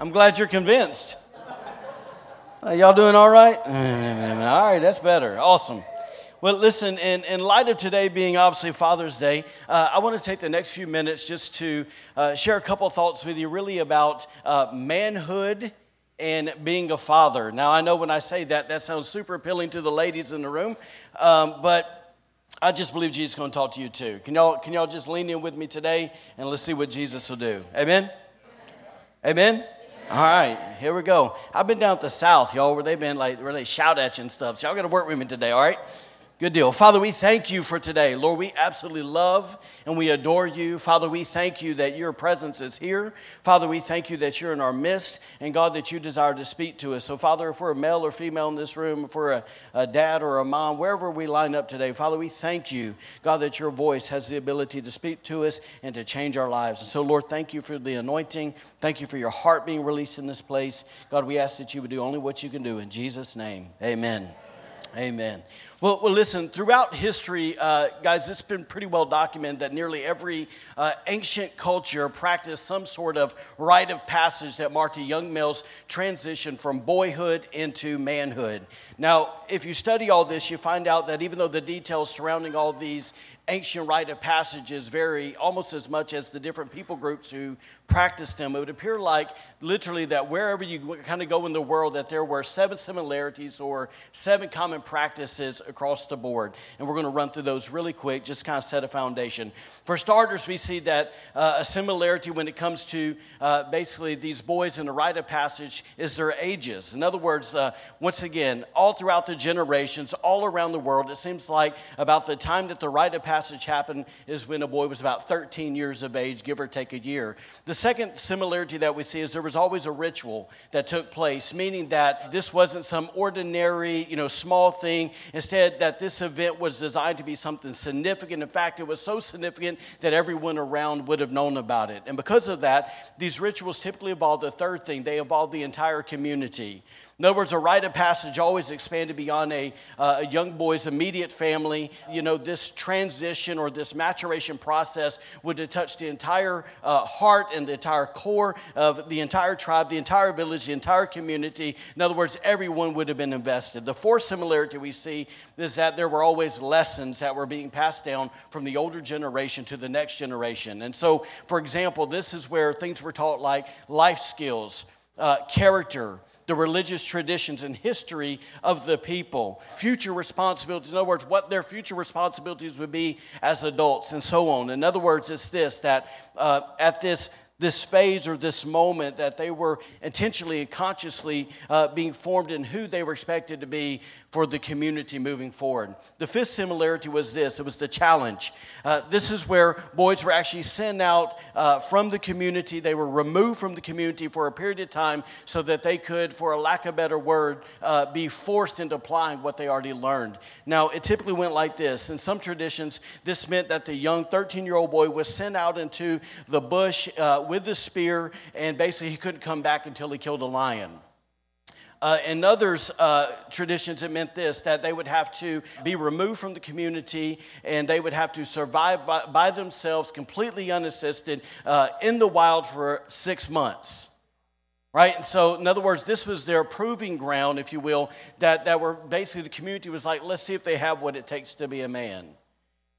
I'm glad you're convinced. Uh, y'all doing all right? All right, that's better. Awesome. Well, listen, in, in light of today being obviously Father's Day, uh, I want to take the next few minutes just to uh, share a couple thoughts with you, really about uh, manhood and being a father. Now, I know when I say that, that sounds super appealing to the ladies in the room, um, but I just believe Jesus is going to talk to you too. Can y'all, can y'all just lean in with me today and let's see what Jesus will do? Amen? Amen? All right, here we go. I've been down at the south, y'all, where they've been like, where they shout at you and stuff. So y'all got to work with me today, all right? Good deal. Father, we thank you for today. Lord, we absolutely love and we adore you. Father, we thank you that your presence is here. Father, we thank you that you're in our midst and God, that you desire to speak to us. So, Father, if we're a male or female in this room, if we're a, a dad or a mom, wherever we line up today, Father, we thank you, God, that your voice has the ability to speak to us and to change our lives. And so, Lord, thank you for the anointing. Thank you for your heart being released in this place. God, we ask that you would do only what you can do. In Jesus' name, amen. Amen. Well, well, listen, throughout history, uh, guys, it's been pretty well documented that nearly every uh, ancient culture practiced some sort of rite of passage that marked a young male's transition from boyhood into manhood. Now, if you study all this, you find out that even though the details surrounding all these ancient rite of passages vary almost as much as the different people groups who practiced them. It would appear like literally that wherever you kind of go in the world, that there were seven similarities or seven common practices across the board. And we're going to run through those really quick, just kind of set a foundation. For starters, we see that uh, a similarity when it comes to uh, basically these boys in the rite of passage is their ages. In other words, uh, once again, all throughout the generations, all around the world, it seems like about the time that the rite of passage happened is when a boy was about 13 years of age, give or take a year. The second similarity that we see is there was always a ritual that took place, meaning that this wasn't some ordinary, you know, small thing. Instead, that this event was designed to be something significant. In fact, it was so significant that everyone around would have known about it. And because of that, these rituals typically involve the third thing, they involve the entire community. In other words, a rite of passage always expanded beyond a, uh, a young boy's immediate family. You know, this transition or this maturation process would have touched the entire uh, heart and the entire core of the entire tribe, the entire village, the entire community. In other words, everyone would have been invested. The fourth similarity we see is that there were always lessons that were being passed down from the older generation to the next generation. And so, for example, this is where things were taught like life skills, uh, character, the religious traditions and history of the people, future responsibilities, in other words, what their future responsibilities would be as adults, and so on. In other words, it's this that uh, at this this phase or this moment that they were intentionally and consciously uh, being formed in who they were expected to be for the community moving forward. The fifth similarity was this it was the challenge. Uh, this is where boys were actually sent out uh, from the community. They were removed from the community for a period of time so that they could, for a lack of a better word, uh, be forced into applying what they already learned. Now, it typically went like this. In some traditions, this meant that the young 13 year old boy was sent out into the bush uh, with the spear, and basically he couldn't come back until he killed a lion. Uh, in others uh, traditions, it meant this that they would have to be removed from the community and they would have to survive by, by themselves, completely unassisted, uh, in the wild for six months. Right? And so, in other words, this was their proving ground, if you will, that, that were basically the community was like, let's see if they have what it takes to be a man.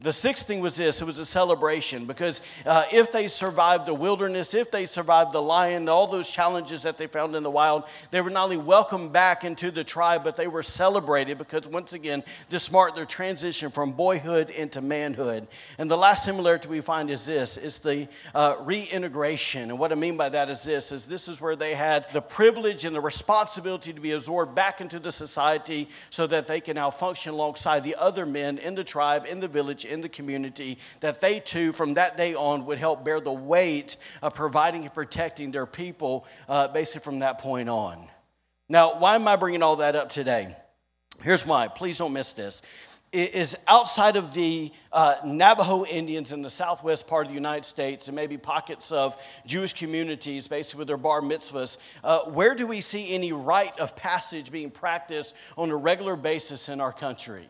The sixth thing was this it was a celebration because uh, if they survived the wilderness, if they survived the lion, all those challenges that they found in the wild, they were not only welcomed back into the tribe, but they were celebrated because, once again, this marked their transition from boyhood into manhood. And the last similarity we find is this it's the uh, reintegration. And what I mean by that is this is this is where they had the privilege and the responsibility to be absorbed back into the society so that they can now function alongside the other men in the tribe, in the village, in the community, that they too, from that day on, would help bear the weight of providing and protecting their people, uh, basically from that point on. Now, why am I bringing all that up today? Here's why. Please don't miss this is outside of the uh, Navajo Indians in the southwest part of the United States and maybe pockets of Jewish communities, basically with their bar mitzvahs, uh, where do we see any rite of passage being practiced on a regular basis in our country?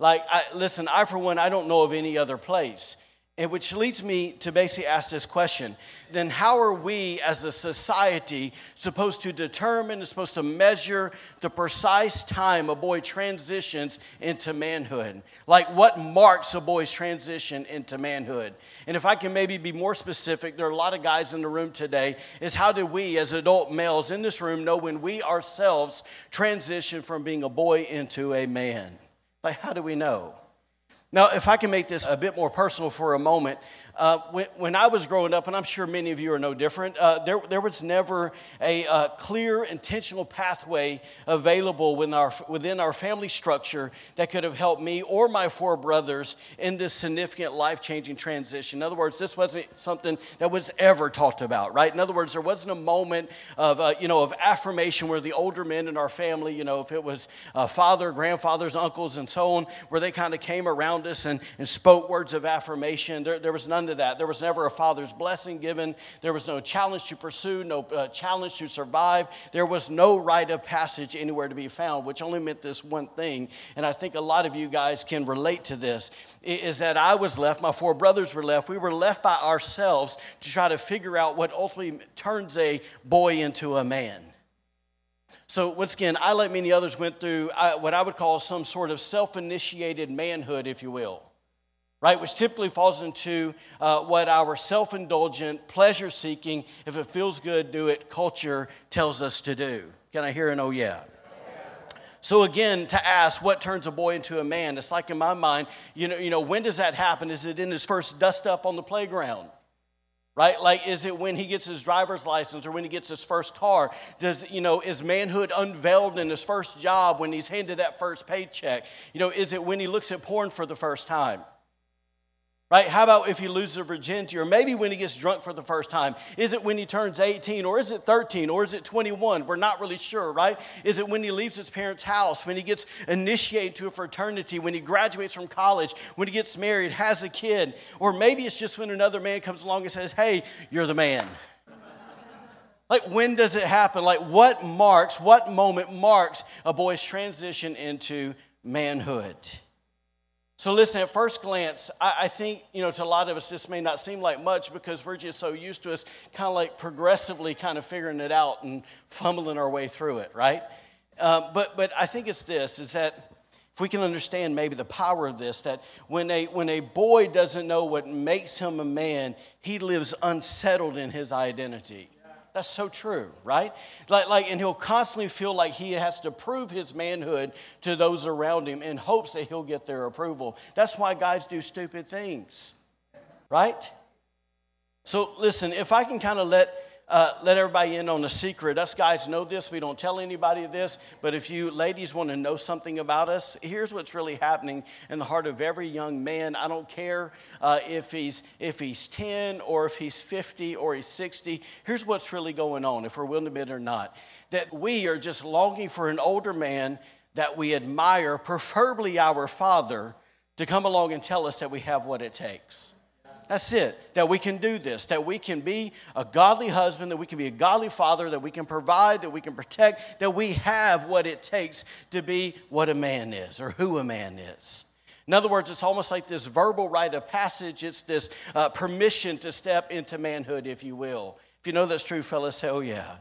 Like, I, listen, I, for one, I don't know of any other place. And which leads me to basically ask this question then, how are we as a society supposed to determine, supposed to measure the precise time a boy transitions into manhood? Like, what marks a boy's transition into manhood? And if I can maybe be more specific, there are a lot of guys in the room today, is how do we as adult males in this room know when we ourselves transition from being a boy into a man? Like, how do we know? Now, if I can make this a bit more personal for a moment, uh, when, when, I was growing up, and I'm sure many of you are no different, uh, there, there was never a uh, clear, intentional pathway available within our, within our family structure that could have helped me or my four brothers in this significant life changing transition. In other words, this wasn't something that was ever talked about, right? In other words, there wasn't a moment of, uh, you know, of affirmation where the older men in our family, you know, if it was uh, father, grandfathers, uncles, and so on, where they kind of came around us and, and spoke words of affirmation. There, there was none to that. There was never a father's blessing given. There was no challenge to pursue, no uh, challenge to survive. There was no rite of passage anywhere to be found, which only meant this one thing. And I think a lot of you guys can relate to this is that I was left, my four brothers were left. We were left by ourselves to try to figure out what ultimately turns a boy into a man. So, once again, I, like many others, went through uh, what I would call some sort of self initiated manhood, if you will right? Which typically falls into uh, what our self indulgent, pleasure seeking, if it feels good, do it culture tells us to do. Can I hear an oh yeah? So again, to ask what turns a boy into a man, it's like in my mind, you know, you know, when does that happen? Is it in his first dust up on the playground? Right? Like, is it when he gets his driver's license or when he gets his first car? Does, you know, is manhood unveiled in his first job when he's handed that first paycheck? You know, is it when he looks at porn for the first time? Right? How about if he loses virginity, or maybe when he gets drunk for the first time? Is it when he turns 18, or is it 13, or is it 21? We're not really sure, right? Is it when he leaves his parents' house, when he gets initiated to a fraternity, when he graduates from college, when he gets married, has a kid? Or maybe it's just when another man comes along and says, Hey, you're the man. Like, when does it happen? Like, what marks, what moment marks a boy's transition into manhood? So, listen, at first glance, I, I, think, you know, to a lot of us, this may not seem like much because we're just so used to us kind of like progressively kind of figuring it out and fumbling our way through it, right? Uh, but, but I think it's this is that if we can understand maybe the power of this, that when a, when a boy doesn't know what makes him a man, he lives unsettled in his identity. That's so true, right? Like, like, and he'll constantly feel like he has to prove his manhood to those around him in hopes that he'll get their approval. That's why guys do stupid things, right? So, listen, if I can kind of let uh, let everybody in on a secret. Us guys know this. We don't tell anybody this. But if you ladies want to know something about us, here's what's really happening in the heart of every young man. I don't care uh, if, he's, if he's 10 or if he's 50 or he's 60. Here's what's really going on, if we're willing to admit it or not. That we are just longing for an older man that we admire, preferably our father, to come along and tell us that we have what it takes. That's it. That we can do this, that we can be a godly husband, that we can be a godly father, that we can provide, that we can protect, that we have what it takes to be what a man is or who a man is. In other words, it's almost like this verbal rite of passage. It's this uh, permission to step into manhood, if you will. If you know that's true, fellas, hell yeah.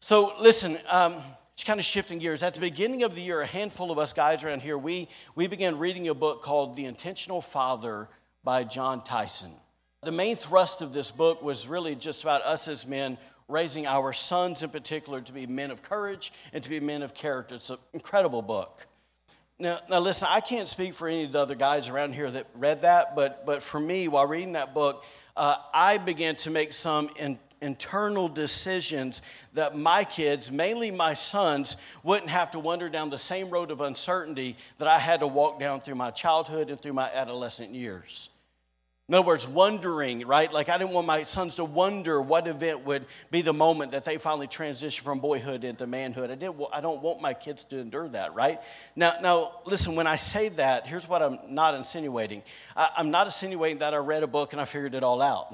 So, listen, um, just kind of shifting gears. At the beginning of the year, a handful of us guys around here, we, we began reading a book called The Intentional Father by Jon Tyson. The main thrust of this book was really just about us as men raising our sons in particular to be men of courage and to be men of character. It's an incredible book. Now, now listen, I can't speak for any of the other guys around here that read that, but, but for me, while reading that book, uh, I began to make some in, internal decisions that my kids, mainly my sons, wouldn't have to wander down the same road of uncertainty that I had to walk down through my childhood and through my adolescent years. In other words, wondering, right? Like I didn't want my sons to wonder what event would be the moment that they finally transition from boyhood into manhood. I, didn't, I don't want my kids to endure that, right? Now, now, listen, when I say that, here's what I'm not insinuating. I, I'm not insinuating that I read a book and I figured it all out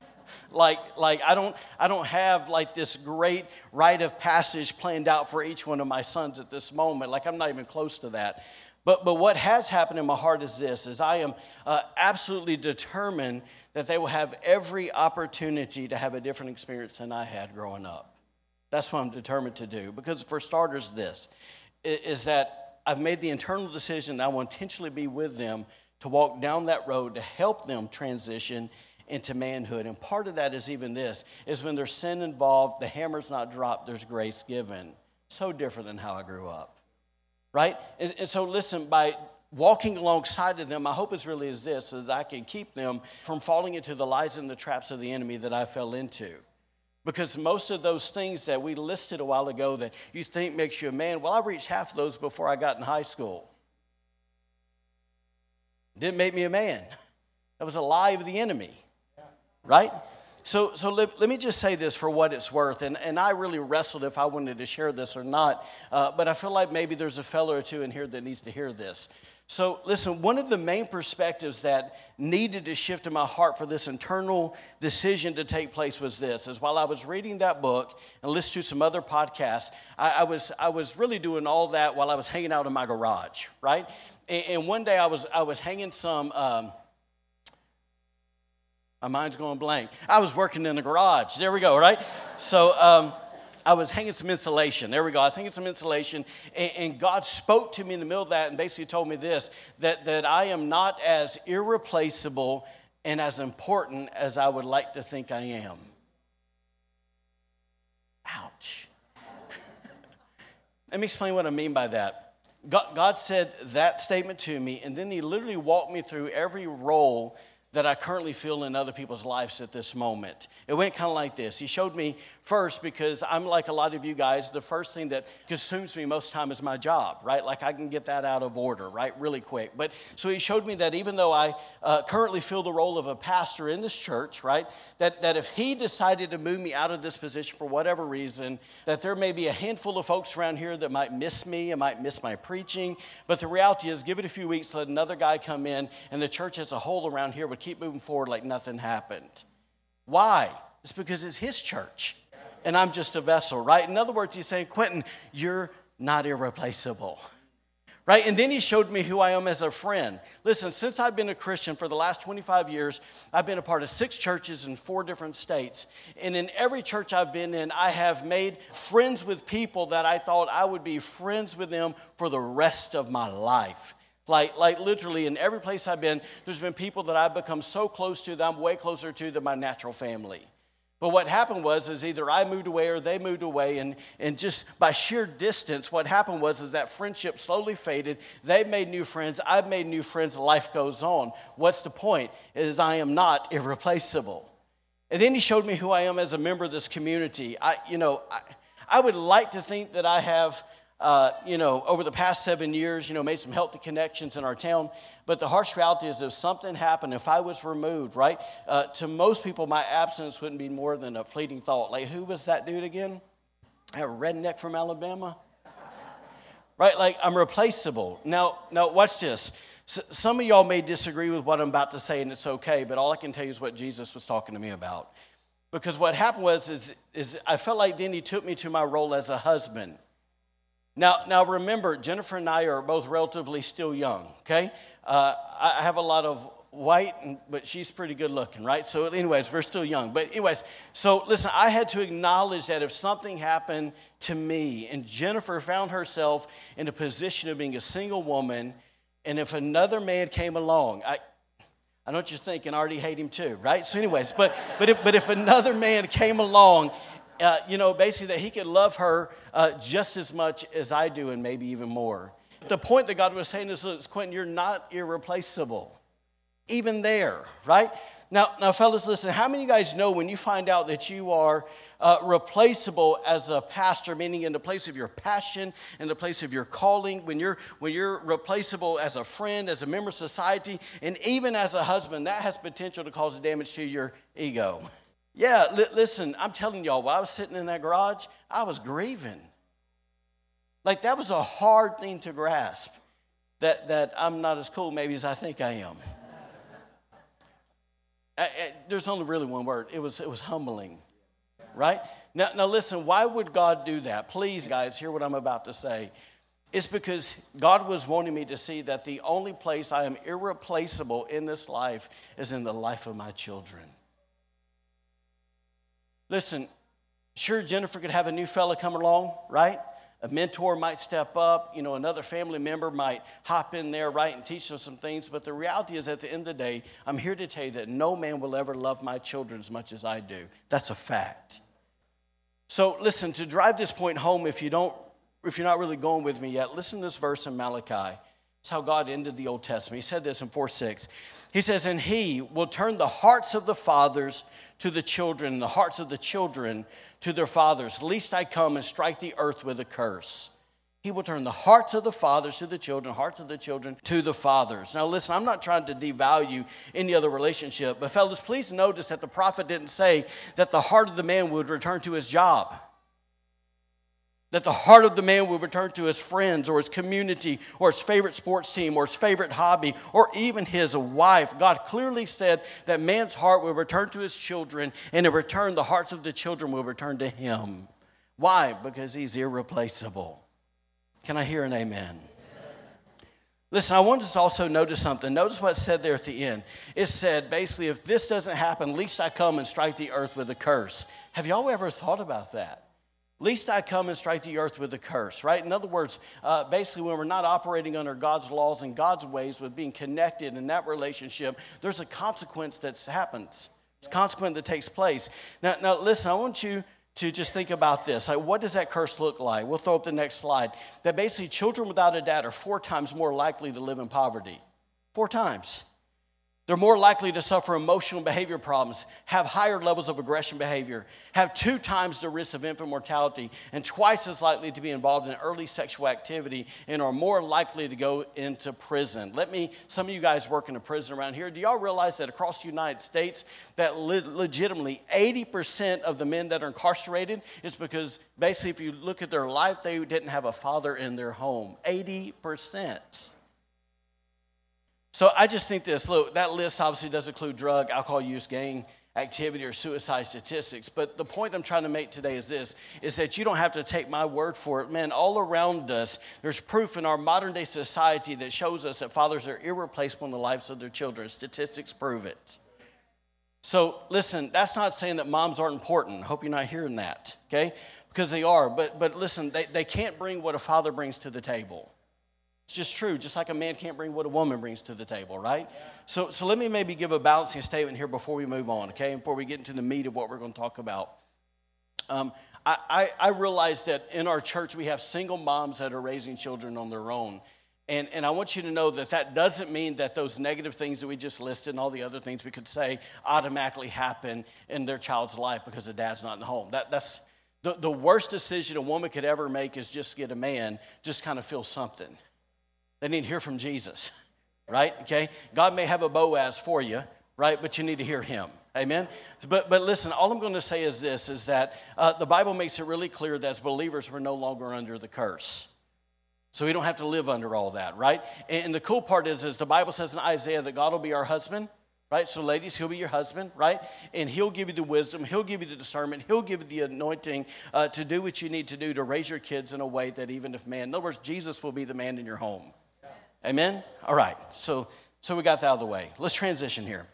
like like i don't i don't have like this great rite of passage planned out for each one of my sons at this moment like i'm not even close to that but, but what has happened in my heart is this is i am uh, absolutely determined that they will have every opportunity to have a different experience than i had growing up. That's what i'm determined to do. Because for starters this is that i've made the internal decision that i will intentionally be with them to walk down that road to help them transition into manhood. And part of that is even this is when there's sin involved the hammer's not dropped there's grace given. So different than how i grew up right? And, and, so, listen, by walking alongside of them, my hope is really is this, is that I can keep them from falling into the lies and the traps of the enemy that I fell into. Because most of those things that we listed a while ago that you think makes you a man, well, I reached half of those before I got in high school. Didn't make me a man. That was a lie of the enemy, right? So, so let, let, me just say this for what it's worth. And, and I really wrestled if I wanted to share this or not, uh, but I feel like maybe there's a fellow or two in here that needs to hear this. So, listen, one of the main perspectives that needed to shift in my heart for this internal decision to take place was this is while I was reading that book and listening to some other podcasts, I, I was, I was really doing all that while I was hanging out in my garage, right? And, and one day I was, I was hanging some. Um, my mind's going blank. I was working in the garage. There we go, right? So um, I was hanging some insulation. There we go. I was hanging some insulation, and, and, God spoke to me in the middle of that and basically told me this that, that I am not as irreplaceable and as important as I would like to think I am. Ouch. Let me explain what I mean by that. God, God said that statement to me, and then He literally walked me through every role that I currently feel in other people's lives at this moment. It went kind of like this. He showed me first because I'm like a lot of you guys, the first thing that consumes me most time is my job, right? Like I can get that out of order, right? Really quick. But so he showed me that even though I uh, currently fill the role of a pastor in this church, right? That, that if he decided to move me out of this position for whatever reason, that there may be a handful of folks around here that might miss me and might miss my preaching. But the reality is, give it a few weeks, let another guy come in, and the church as a whole around here would would keep moving forward like nothing happened. Why? It's because it's his church and I'm just a vessel, right? In other words, he's saying, Quinton, you're not irreplaceable. Right? And then he showed me who I am as a friend. Listen, since I've been a Christian for the last 25 years, I've been a part of six churches in four different states. And in every church I've been in, I have made friends with people that I thought I would be friends with them for the rest of my life. Like, like literally in every place I've been, there's been people that I've become so close to that I'm way closer to than my natural family. But what happened was is either I moved away or they moved away, and, and just by sheer distance, what happened was is that friendship slowly faded. They made new friends, I've made new friends, life goes on. What's the point? Is I am not irreplaceable. And then he showed me who I am as a member of this community. I, you know, I, I would like to think that I have uh, you know, over the past seven years, you know, made some healthy connections in our town. But the harsh reality is if something happened, if I was removed, right, uh, to most people, my absence wouldn't be more than a fleeting thought. Like, who was that dude again? A redneck from Alabama? right, like I'm replaceable. Now, now watch this. S- some of y'all may disagree with what I'm about to say, and it's okay, but all I can tell you is what Jesus was talking to me about. Because what happened was, is, is I felt like then he took me to my role as a husband. Now, now remember, Jennifer and I are both relatively still young, okay? Uh, I have a lot of white, but she's pretty good looking, right? So, anyways, we're still young. But, anyways, so listen, I had to acknowledge that if something happened to me and Jennifer found herself in a position of being a single woman, and if another man came along, I, I know what you're thinking, I already hate him too, right? So, anyways, but, but, if, but if another man came along uh, you know, basically that he could love her uh, just as much as I do and maybe even more. The point that God was saying is, Quinton, you're not irreplaceable. Even there, right? Now, now, fellas, listen. How many of you guys know when you find out that you are uh, replaceable as a pastor, meaning in the place of your passion, in the place of your calling, when you're when you're replaceable as a friend, as a member of society, and even as a husband, that has potential to cause damage to your ego. Yeah, li- listen. I'm telling y'all, while I was sitting in that garage, I was grieving. Like that was a hard thing to grasp. That that I'm not as cool maybe as I think I am. I, I, there's only really one word. It was, it was humbling, right? Now, now, listen, why would God do that? Please, guys, hear what I'm about to say. It's because God was wanting me to see that the only place I am irreplaceable in this life is in the life of my children. Listen, sure, Jennifer could have a new fella come along, right? a mentor might step up, you know, another family member might hop in there, right, and teach them some things. But the reality is, at the end of the day, I'm here to tell you that no man will ever love my children as much as I do. That's a fact. So, listen, to drive this point home, if you don't, if you're not really going with me yet, listen to this verse in Malachi. It's how God ended the Old Testament. He said this in 4 6. He says, And he will turn the hearts of the fathers to the children, and the hearts of the children to their fathers, lest I come and strike the earth with a curse. He will turn the hearts of the fathers to the children, hearts of the children to the fathers. Now, listen, I'm not trying to devalue any other relationship, but fellas, please notice that the prophet didn't say that the heart of the man would return to his job that the heart of the man will return to his friends or his community or his favorite sports team or his favorite hobby or even his wife. God clearly said that man's heart will return to his children, and in return, the hearts of the children will return to him. Why? Because he's irreplaceable. Can I hear an amen? Listen, I want us to also notice something. Notice what it said there at the end. It said, basically, if this doesn't happen, least I come and strike the earth with a curse. Have y'all ever thought about that? Least I come and strike the earth with a curse, right? In other words, uh, basically, when we're not operating under God's laws and God's ways, with being connected in that relationship, there's a consequence that happens. It's a consequence that takes place. Now, now, listen, I want you to just think about this. Like, what does that curse look like? We'll throw up the next slide. That basically, children without a dad are four times more likely to live in poverty. Four times. They're more likely to suffer emotional behavior problems, have higher levels of aggression behavior, have two times the risk of infant mortality, and twice as likely to be involved in early sexual activity, and are more likely to go into prison. Let me, some of you guys work in a prison around here, do y'all realize that across the United States, that le- legitimately 80% of the men that are incarcerated is because basically, if you look at their life, they didn't have a father in their home. 80%. So I just think this look, that list obviously does include drug, alcohol use, gang activity, or suicide statistics. But the point I'm trying to make today is this is that you don't have to take my word for it. Man, all around us, there's proof in our modern day society that shows us that fathers are irreplaceable in the lives of their children. Statistics prove it. So listen, that's not saying that moms aren't important. Hope you're not hearing that, okay? Because they are. But but listen, they, they can't bring what a father brings to the table. It's just true, just like a man can't bring what a woman brings to the table, right? So, so let me maybe give a balancing statement here before we move on, okay? Before we get into the meat of what we're going to talk about. Um, I, I, I realize that in our church we have single moms that are raising children on their own. And, and I want you to know that that doesn't mean that those negative things that we just listed and all the other things we could say automatically happen in their child's life because the dad's not in the home. That, that's the, the worst decision a woman could ever make is just get a man, just kind of feel something. They need to hear from Jesus, right? Okay? God may have a Boaz for you, right? But you need to hear him. Amen? But, but listen, all I'm going to say is this is that uh, the Bible makes it really clear that as believers, we're no longer under the curse. So we don't have to live under all that, right? And, and the cool part is, is the Bible says in Isaiah that God will be our husband, right? So, ladies, he'll be your husband, right? And he'll give you the wisdom, he'll give you the discernment, he'll give you the anointing uh, to do what you need to do to raise your kids in a way that even if man, in other words, Jesus will be the man in your home. Amen? All right. So, so we got that out of the way. Let's transition here.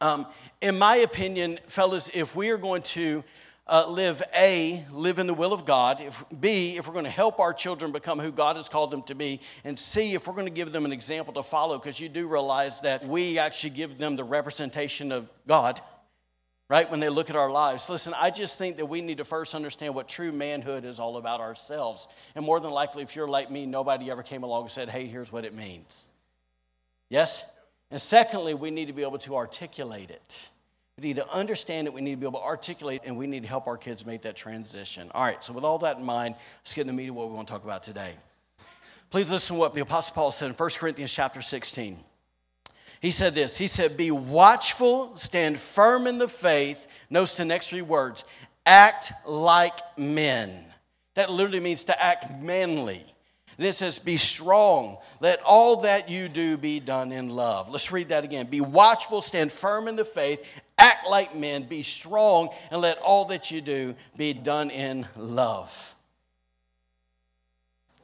Um, in my opinion, fellas, if we are going to uh, live A, live in the will of God, if B, if we're going to help our children become who God has called them to be, and C, if we're going to give them an example to follow, because you do realize that we actually give them the representation of God right? When they look at our lives. Listen, I just think that we need to first understand what true manhood is all about ourselves. And more than likely, if you're like me, nobody ever came along and said, hey, here's what it means. Yes? And secondly, we need to be able to articulate it. We need to understand it, we need to be able to articulate, and we need to help our kids make that transition. All right, so with all that in mind, let's get in the meat of what we want to talk about today. Please listen to what the Apostle Paul said in 1 Corinthians chapter 16. He said this He said, Be watchful, stand firm in the faith. Notice the next three words act like men. That literally means to act manly. This says, Be strong. Let all that you do be done in love. Let's read that again. Be watchful, stand firm in the faith, act like men, be strong, and let all that you do be done in love.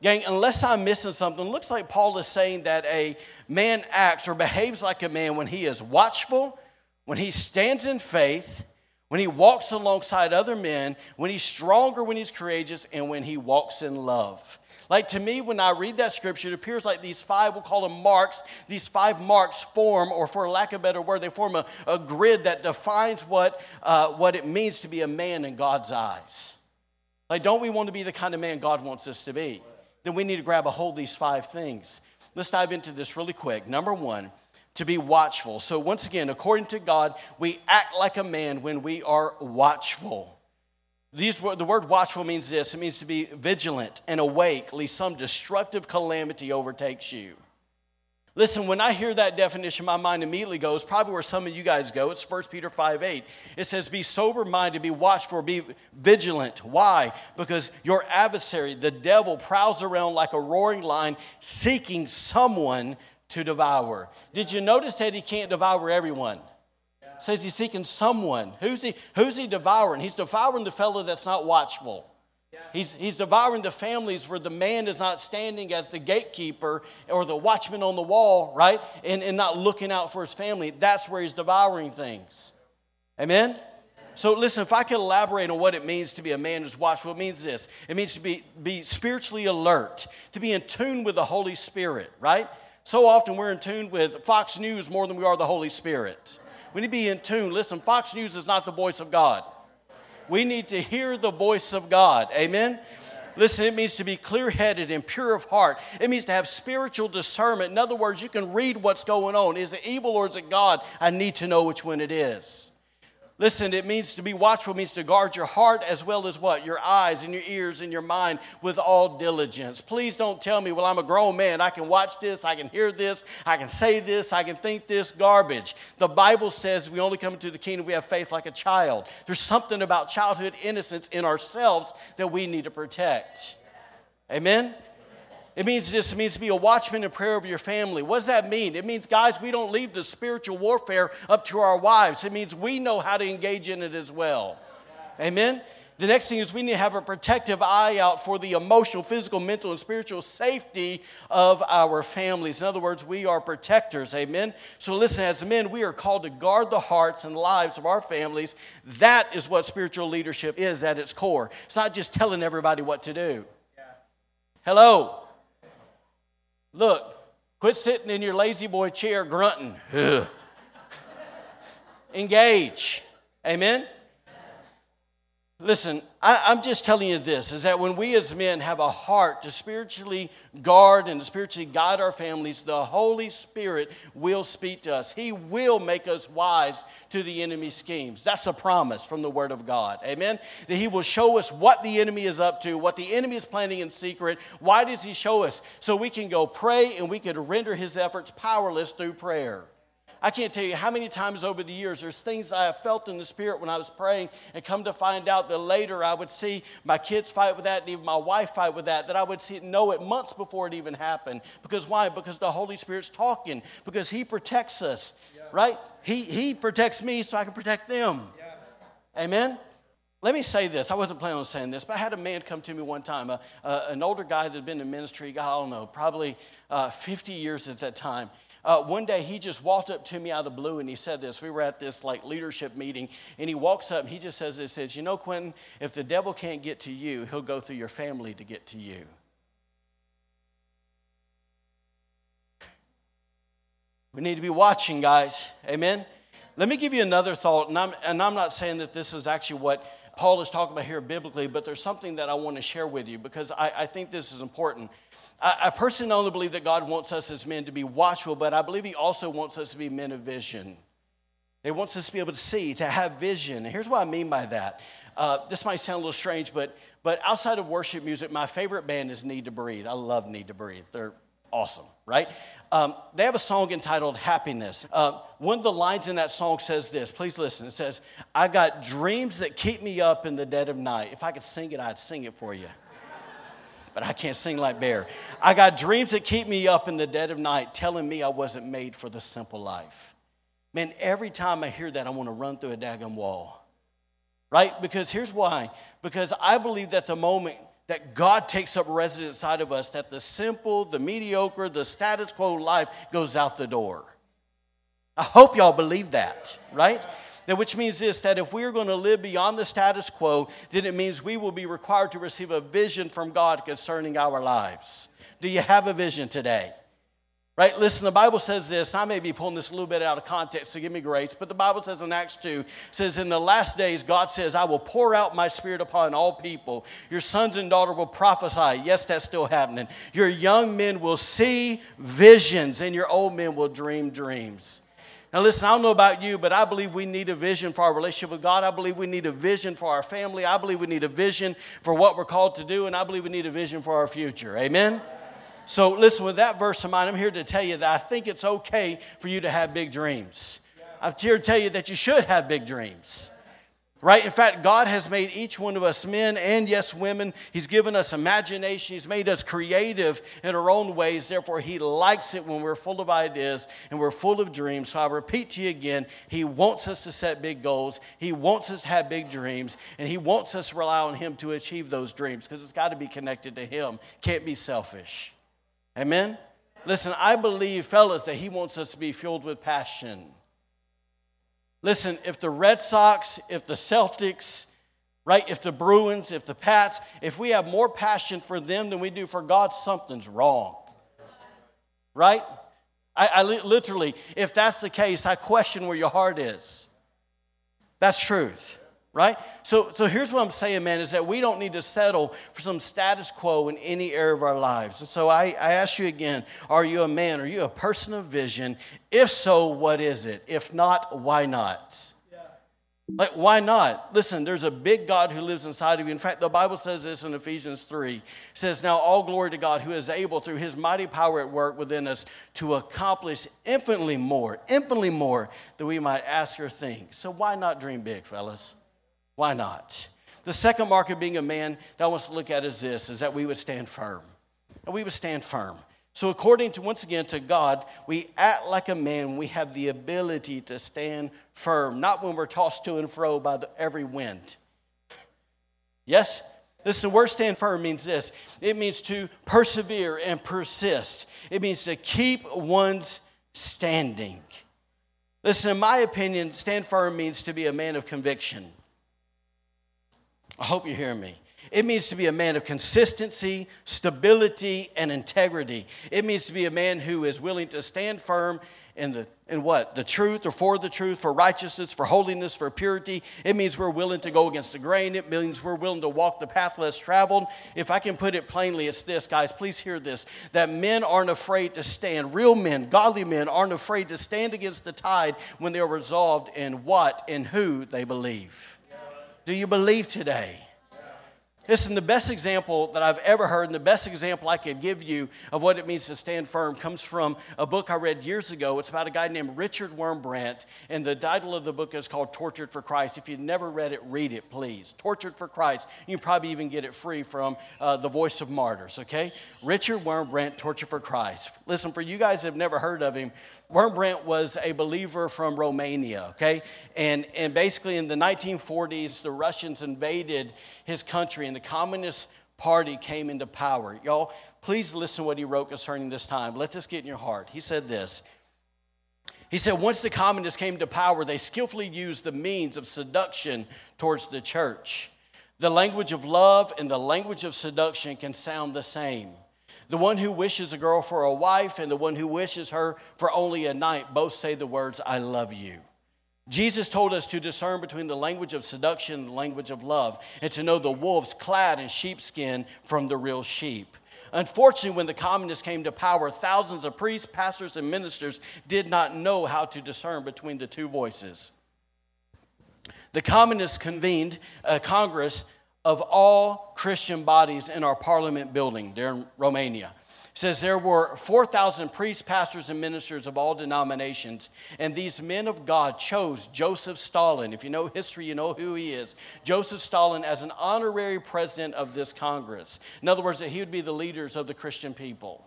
Gang, unless I'm missing something, looks like Paul is saying that a man acts or behaves like a man when he is watchful, when he stands in faith, when he walks alongside other men, when he's stronger, when he's courageous, and when he walks in love. Like to me, when I read that scripture, it appears like these five, we'll call them marks, these five marks form, or for lack of a better word, they form a, a grid that defines what, uh, what it means to be a man in God's eyes. Like, don't we want to be the kind of man God wants us to be? Then we need to grab a hold of these five things. Let's dive into this really quick. Number one, to be watchful. So, once again, according to God, we act like a man when we are watchful. These, the word watchful means this it means to be vigilant and awake, lest some destructive calamity overtakes you. Listen, when I hear that definition, my mind immediately goes probably where some of you guys go. It's 1 Peter 5 8. It says, Be sober minded, be watchful, be vigilant. Why? Because your adversary, the devil, prowls around like a roaring lion seeking someone to devour. Did you notice that he can't devour everyone? says he's seeking someone. Who's he, who's he devouring? He's devouring the fellow that's not watchful. He's, he's devouring the families where the man is not standing as the gatekeeper or the watchman on the wall, right? And, and not looking out for his family. That's where he's devouring things. Amen? So, listen, if I could elaborate on what it means to be a man who's watchful, it means this it means to be, be spiritually alert, to be in tune with the Holy Spirit, right? So often we're in tune with Fox News more than we are the Holy Spirit. We need to be in tune. Listen, Fox News is not the voice of God. We need to hear the voice of God. Amen? Listen, it means to be clear headed and pure of heart. It means to have spiritual discernment. In other words, you can read what's going on. Is it evil or is it God? I need to know which one it is. Listen, it means to be watchful, means to guard your heart as well as what? Your eyes and your ears and your mind with all diligence. Please don't tell me, well, I'm a grown man. I can watch this, I can hear this, I can say this, I can think this garbage. The Bible says we only come into the kingdom we have faith like a child. There's something about childhood innocence in ourselves that we need to protect. Amen? It means. It means to be a watchman in prayer over your family. What does that mean? It means, guys, we don't leave the spiritual warfare up to our wives. It means we know how to engage in it as well. Amen? The next thing is we need to have a protective eye out for the emotional, physical, mental, and spiritual safety of our families. In other words, we are protectors. Amen? So listen, as men, we are called to guard the hearts and lives of our families. That is what spiritual leadership is at its core. It's not just telling everybody what to do. Hello? Look, quit sitting in your La-Z-Boy chair grunting. Engage. Amen? Listen, I, am just telling you this is that when we as men have a heart to spiritually guard and spiritually guide our families, the Holy Spirit will speak to us. He will make us wise to the enemy's schemes. That's a promise from the Word of God. Amen? That He will show us what the enemy is up to, what the enemy is planning in secret. Why does He show us? So we can go pray and we can render His efforts powerless through prayer. I can't tell you how many times over the years there's things I have felt in the spirit when I was praying, and come to find out that later I would see my kids fight with that, and even my wife fight with that, that I would see, know it months before it even happened. Because why? Because the Holy Spirit's talking, because He protects us, yeah. right? He, he protects me so I can protect them. Yeah. Amen? Let me say this. I wasn't planning on saying this, but I had a man come to me one time, a, a, an older guy that had been in ministry, I don't know, probably uh, 50 years at that time. Uh, one day he just walked up to me out of the blue and he said this. We were at this like leadership meeting and he walks up and he just says this, says, you know, Quinton, if the devil can't get to you, he'll go through your family to get to you. We need to be watching, guys. Amen. Let me give you another thought, and I'm, and I'm not saying that this is actually what Paul is talking about here biblically, but there's something that I want to share with you because I, I think this is important. I, I personally only believe that God wants us as men to be watchful, but I believe He also wants us to be men of vision. He wants us to be able to see, to have vision. And here's what I mean by that. Uh, this might sound a little strange, but, but outside of worship music, my favorite band is Need to Breathe. I love Need to Breathe. They're awesome, right? Um, they have a song entitled Happiness. Uh, one of the lines in that song says this. Please listen. It says, I got dreams that keep me up in the dead of night. If I could sing it, I'd sing it for you. But I can't sing like Bear. I got dreams that keep me up in the dead of night, telling me I wasn't made for the simple life. Man, every time I hear that, I want to run through a daggum wall. Right? Because here's why. Because I believe that the moment that God takes up residence inside of us, that the simple, the mediocre, the status quo life goes out the door. I hope y'all believe that, right? That which means this that if we are going to live beyond the status quo, then it means we will be required to receive a vision from God concerning our lives. Do you have a vision today? Right? Listen, the Bible says this, I may be pulling this a little bit out of context, so give me grace, but the Bible says in Acts 2, says, In the last days, God says, I will pour out my spirit upon all people. Your sons and daughters will prophesy. Yes, that's still happening. Your young men will see visions, and your old men will dream dreams. Now, listen, I don't know about you, but I believe we need a vision for our relationship with God. I believe we need a vision for our family. I believe we need a vision for what we're called to do, and I believe we need a vision for our future. Amen? So, listen, with that verse in mind, I'm here to tell you that I think it's okay for you to have big dreams. I'm here to tell you that you should have big dreams. Right? In fact, God has made each one of us men and, yes, women. He's given us imagination. He's made us creative in our own ways. Therefore, He likes it when we're full of ideas and we're full of dreams. So I repeat to you again He wants us to set big goals. He wants us to have big dreams. And He wants us to rely on Him to achieve those dreams because it's got to be connected to Him. Can't be selfish. Amen? Listen, I believe, fellas, that he wants us to be filled with passion. Listen, if the Red Sox, if the Celtics, right, if the Bruins, if the Pats, if we have more passion for them than we do for God, something's wrong. Right? I, I literally, if that's the case, I question where your heart is. That's truth right? So, so here's what I'm saying, man, is that we don't need to settle for some status quo in any area of our lives. And so I, I ask you again are you a man? Are you a person of vision? If so, what is it? If not, why not? Like, why not? Listen, there's a big God who lives inside of you. In fact, the Bible says this in Ephesians 3. It says, Now all glory to God who is able through his mighty power at work within us to accomplish infinitely more, infinitely more than we might ask or think. So why not dream big, fellas? Why not? The second mark of being a man that I want to look at is this, is that we would stand firm. And we would stand firm. So according to, once again, to God, we act like a man. We have the ability to stand firm, not when we're tossed to and fro by the, every wind. Yes? Listen, the word stand firm means this. It means to persevere and persist. It means to keep one's standing. Listen, in my opinion, stand firm means to be a man of conviction. I hope you're hearing me. It means to be a man of consistency, stability, and integrity. It means to be a man who is willing to stand firm in the in what? The truth or for the truth, for righteousness, for holiness, for purity. It means we're willing to go against the grain. It means we're willing to walk the path less traveled. If I can put it plainly, it's this, guys, please hear this that men aren't afraid to stand. Real men, godly men, aren't afraid to stand against the tide when they're resolved in what and who they believe. Do you believe today? Listen, the best example that I've ever heard, and the best example I could give you of what it means to stand firm, comes from a book I read years ago. It's about a guy named Richard Wurmbrand, and the title of the book is called Tortured for Christ. If you've never read it, read it, please. Tortured for Christ. You can probably even get it free from uh, The Voice of Martyrs, okay? Richard Wurmbrand, Tortured for Christ. Listen, for you guys that have never heard of him, Wurmbrand was a believer from Romania, okay? And, and basically in the 1940s, the Russians invaded his country and the Communist Party came into power. Y'all, please listen to what he wrote concerning this time. Let this get in your heart. He said this. He said, once the communists came to power, they skillfully used the means of seduction towards the church. The language of love and the language of seduction can sound the same. The one who wishes a girl for a wife and the one who wishes her for only a night both say the words, I love you. Jesus told us to discern between the language of seduction and the language of love, and to know the wolves clad in sheepskin from the real sheep. Unfortunately, when the communists came to power, thousands of priests, pastors, and ministers did not know how to discern between the two voices. The communists convened a Congress of all Christian bodies in our parliament building there in Romania says there were 4,000 priests, pastors, and ministers of all denominations. And these men of God chose Joseph Stalin. If you know history, you know who he is. Joseph Stalin as an honorary president of this Congress. In other words, that he would be the leaders of the Christian people.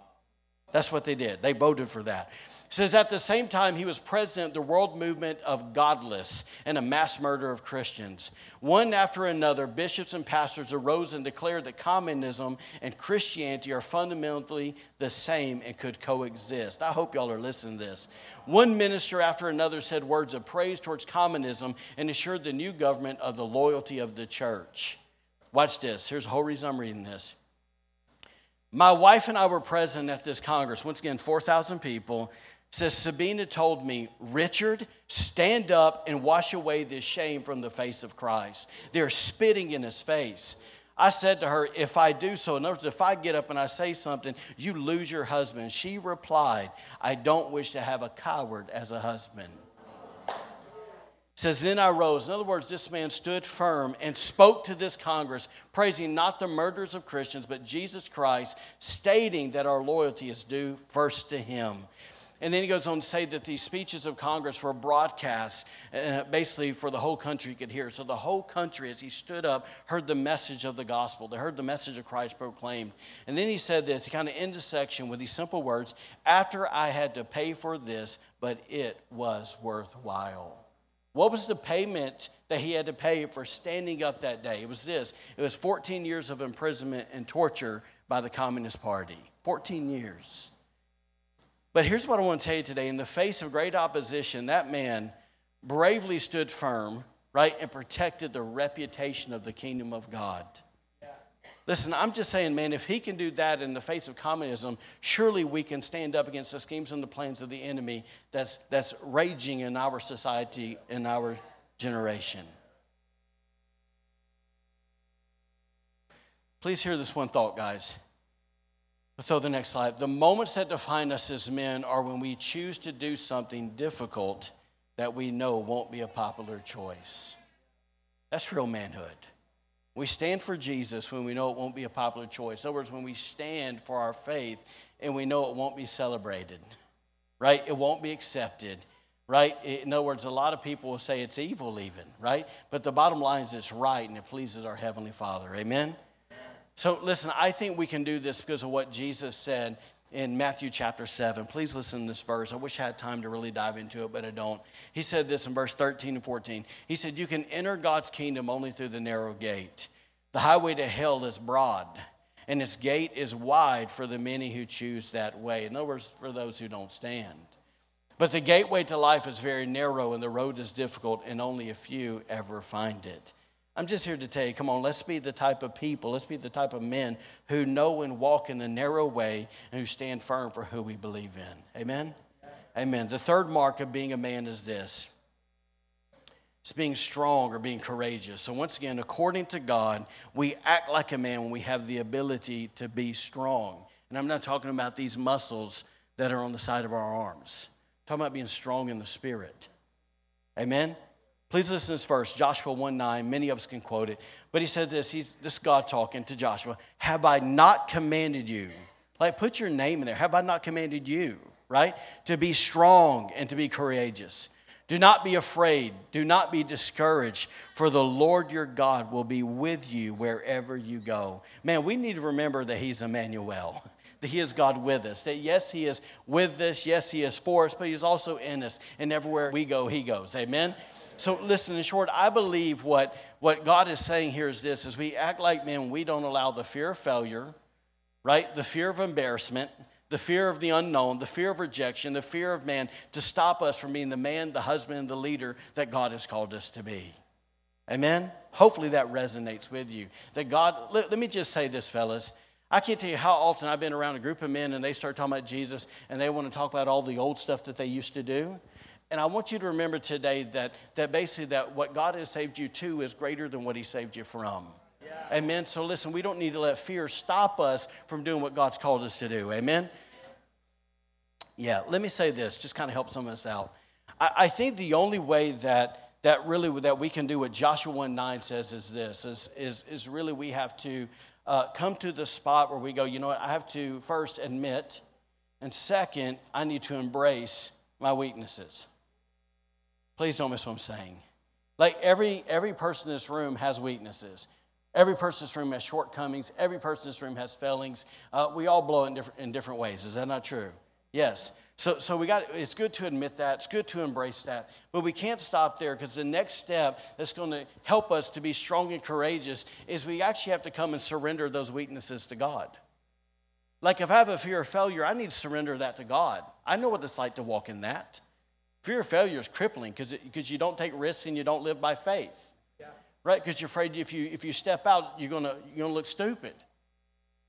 That's what they did. They voted for that says at the same time he was president of the world movement of godless and a mass murder of christians. One after another bishops and pastors arose and declared that communism and christianity are fundamentally the same and could coexist. I hope y'all are listening to this. One minister after another said words of praise towards communism and assured the new government of the loyalty of the church. Watch this. Here's the whole reason i'm reading this. My wife and I were present at this Congress. Once again, 4,000 people says Sabina told me, Richard, stand up and wash away this shame from the face of Christ. They're spitting in his face. I said to her, If I do so, in other words, if I get up and I say something, you lose your husband. She replied, I don't wish to have a coward as a husband. says, Then I rose. In other words, this man stood firm and spoke to this Congress, praising not the murders of Christians, but Jesus Christ, stating that our loyalty is due first to him. And then he goes on to say that these speeches of Congress were broadcast uh, basically for the whole country could hear. So the whole country, as he stood up, heard the message of the gospel. They heard the message of Christ proclaimed. And then he said this, he kind of ended the section with these simple words After I had to pay for this, but it was worthwhile. What was the payment that he had to pay for standing up that day? It was this it was 14 years of imprisonment and torture by the Communist Party. 14 years. But here's what I want to tell you today. In the face of great opposition, that man bravely stood firm, right, and protected the reputation of the kingdom of God. Listen, I'm just saying, man, if he can do that in the face of communism, surely we can stand up against the schemes and the plans of the enemy that's, that's raging in our society, in our generation. Please hear this one thought, guys. So the next slide. The moments that define us as men are when we choose to do something difficult that we know won't be a popular choice. That's real manhood. We stand for Jesus when we know it won't be a popular choice. In other words, when we stand for our faith and we know it won't be celebrated, right? It won't be accepted, right? In other words, a lot of people will say it's evil, even, right? But the bottom line is it's right and it pleases our Heavenly Father. Amen? So, listen, I think we can do this because of what Jesus said in Matthew chapter 7. Please listen to this verse. I wish I had time to really dive into it, but I don't. He said this in verse 13 and 14. He said, You can enter God's kingdom only through the narrow gate. The highway to hell is broad, and its gate is wide for the many who choose that way. In other words, for those who don't stand. But the gateway to life is very narrow, and the road is difficult, and only a few ever find it. I'm just here to tell you, come on, let's be the type of people, let's be the type of men who know and walk in the narrow way and who stand firm for who we believe in. Amen? Amen. The third mark of being a man is this it's being strong or being courageous. So, once again, according to God, we act like a man when we have the ability to be strong. And I'm not talking about these muscles that are on the side of our arms, I'm talking about being strong in the spirit. Amen? Please listen to this verse, Joshua 1 9. Many of us can quote it. But he said this, he's this God talking to Joshua. Have I not commanded you? Like put your name in there. Have I not commanded you, right? To be strong and to be courageous. Do not be afraid. Do not be discouraged, for the Lord your God will be with you wherever you go. Man, we need to remember that He's Emmanuel, that He is God with us. That yes, He is with us, yes, He is for us, but He's also in us. And everywhere we go, He goes. Amen? So listen, in short, I believe what, what God is saying here is this, is we act like men, we don't allow the fear of failure, right? The fear of embarrassment, the fear of the unknown, the fear of rejection, the fear of man to stop us from being the man, the husband, and the leader that God has called us to be. Amen? Hopefully that resonates with you. That God, let, let me just say this, fellas. I can't tell you how often I've been around a group of men and they start talking about Jesus and they want to talk about all the old stuff that they used to do. And I want you to remember today that, that basically that what God has saved you to is greater than what he saved you from. Yeah. Amen. So listen, we don't need to let fear stop us from doing what God's called us to do. Amen. Yeah, let me say this, just kind of help some of us out. I, I think the only way that that really that we can do what Joshua 1 9 says is this is, is, is really we have to uh, come to the spot where we go, you know what, I have to first admit, and second, I need to embrace my weaknesses. Please don't miss what I'm saying. Like every, every person in this room has weaknesses. Every person in this room has shortcomings. Every person in this room has failings. Uh, we all blow in different, in different ways. Is that not true? Yes. So, so we got, it's good to admit that. It's good to embrace that. But we can't stop there because the next step that's going to help us to be strong and courageous is we actually have to come and surrender those weaknesses to God. Like if I have a fear of failure, I need to surrender that to God. I know what it's like to walk in that. Fear of failure is crippling because you don't take risks and you don't live by faith. Yeah. Right? Because you're afraid if you, if you step out, you're going you're gonna look stupid.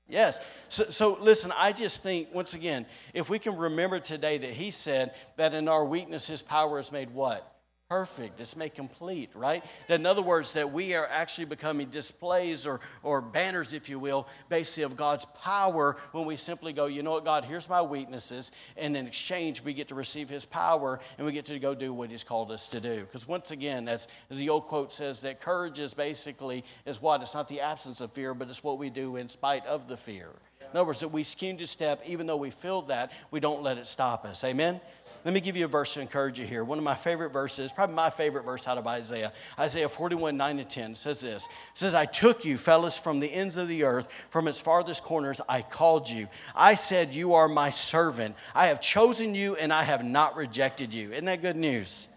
Yes. So, so listen, I just think, once again, if we can remember today that he said that in our weakness, his power is made what? Perfect, it's made complete, right? That in other words, that we are actually becoming displays or, or banners, if you will, basically of God's power when we simply go, you know what, God, here's my weaknesses, and in exchange, we get to receive His power and we get to go do what He's called us to do. Because once again, as, the old quote says, that courage is basically is what? It's not the absence of fear, but it's what we do in spite of the fear. In other words, that we scheme to step, even though we feel that, we don't let it stop us. Amen? Let me give you a verse to encourage you here. One of my favorite verses, probably my favorite verse out of Isaiah. Isaiah 41, 9 to 10 says this. It says, I took you, fellas, from the ends of the earth, from its farthest corners, I called you. I said, You are my servant. I have chosen you and I have not rejected you. Isn't that good news?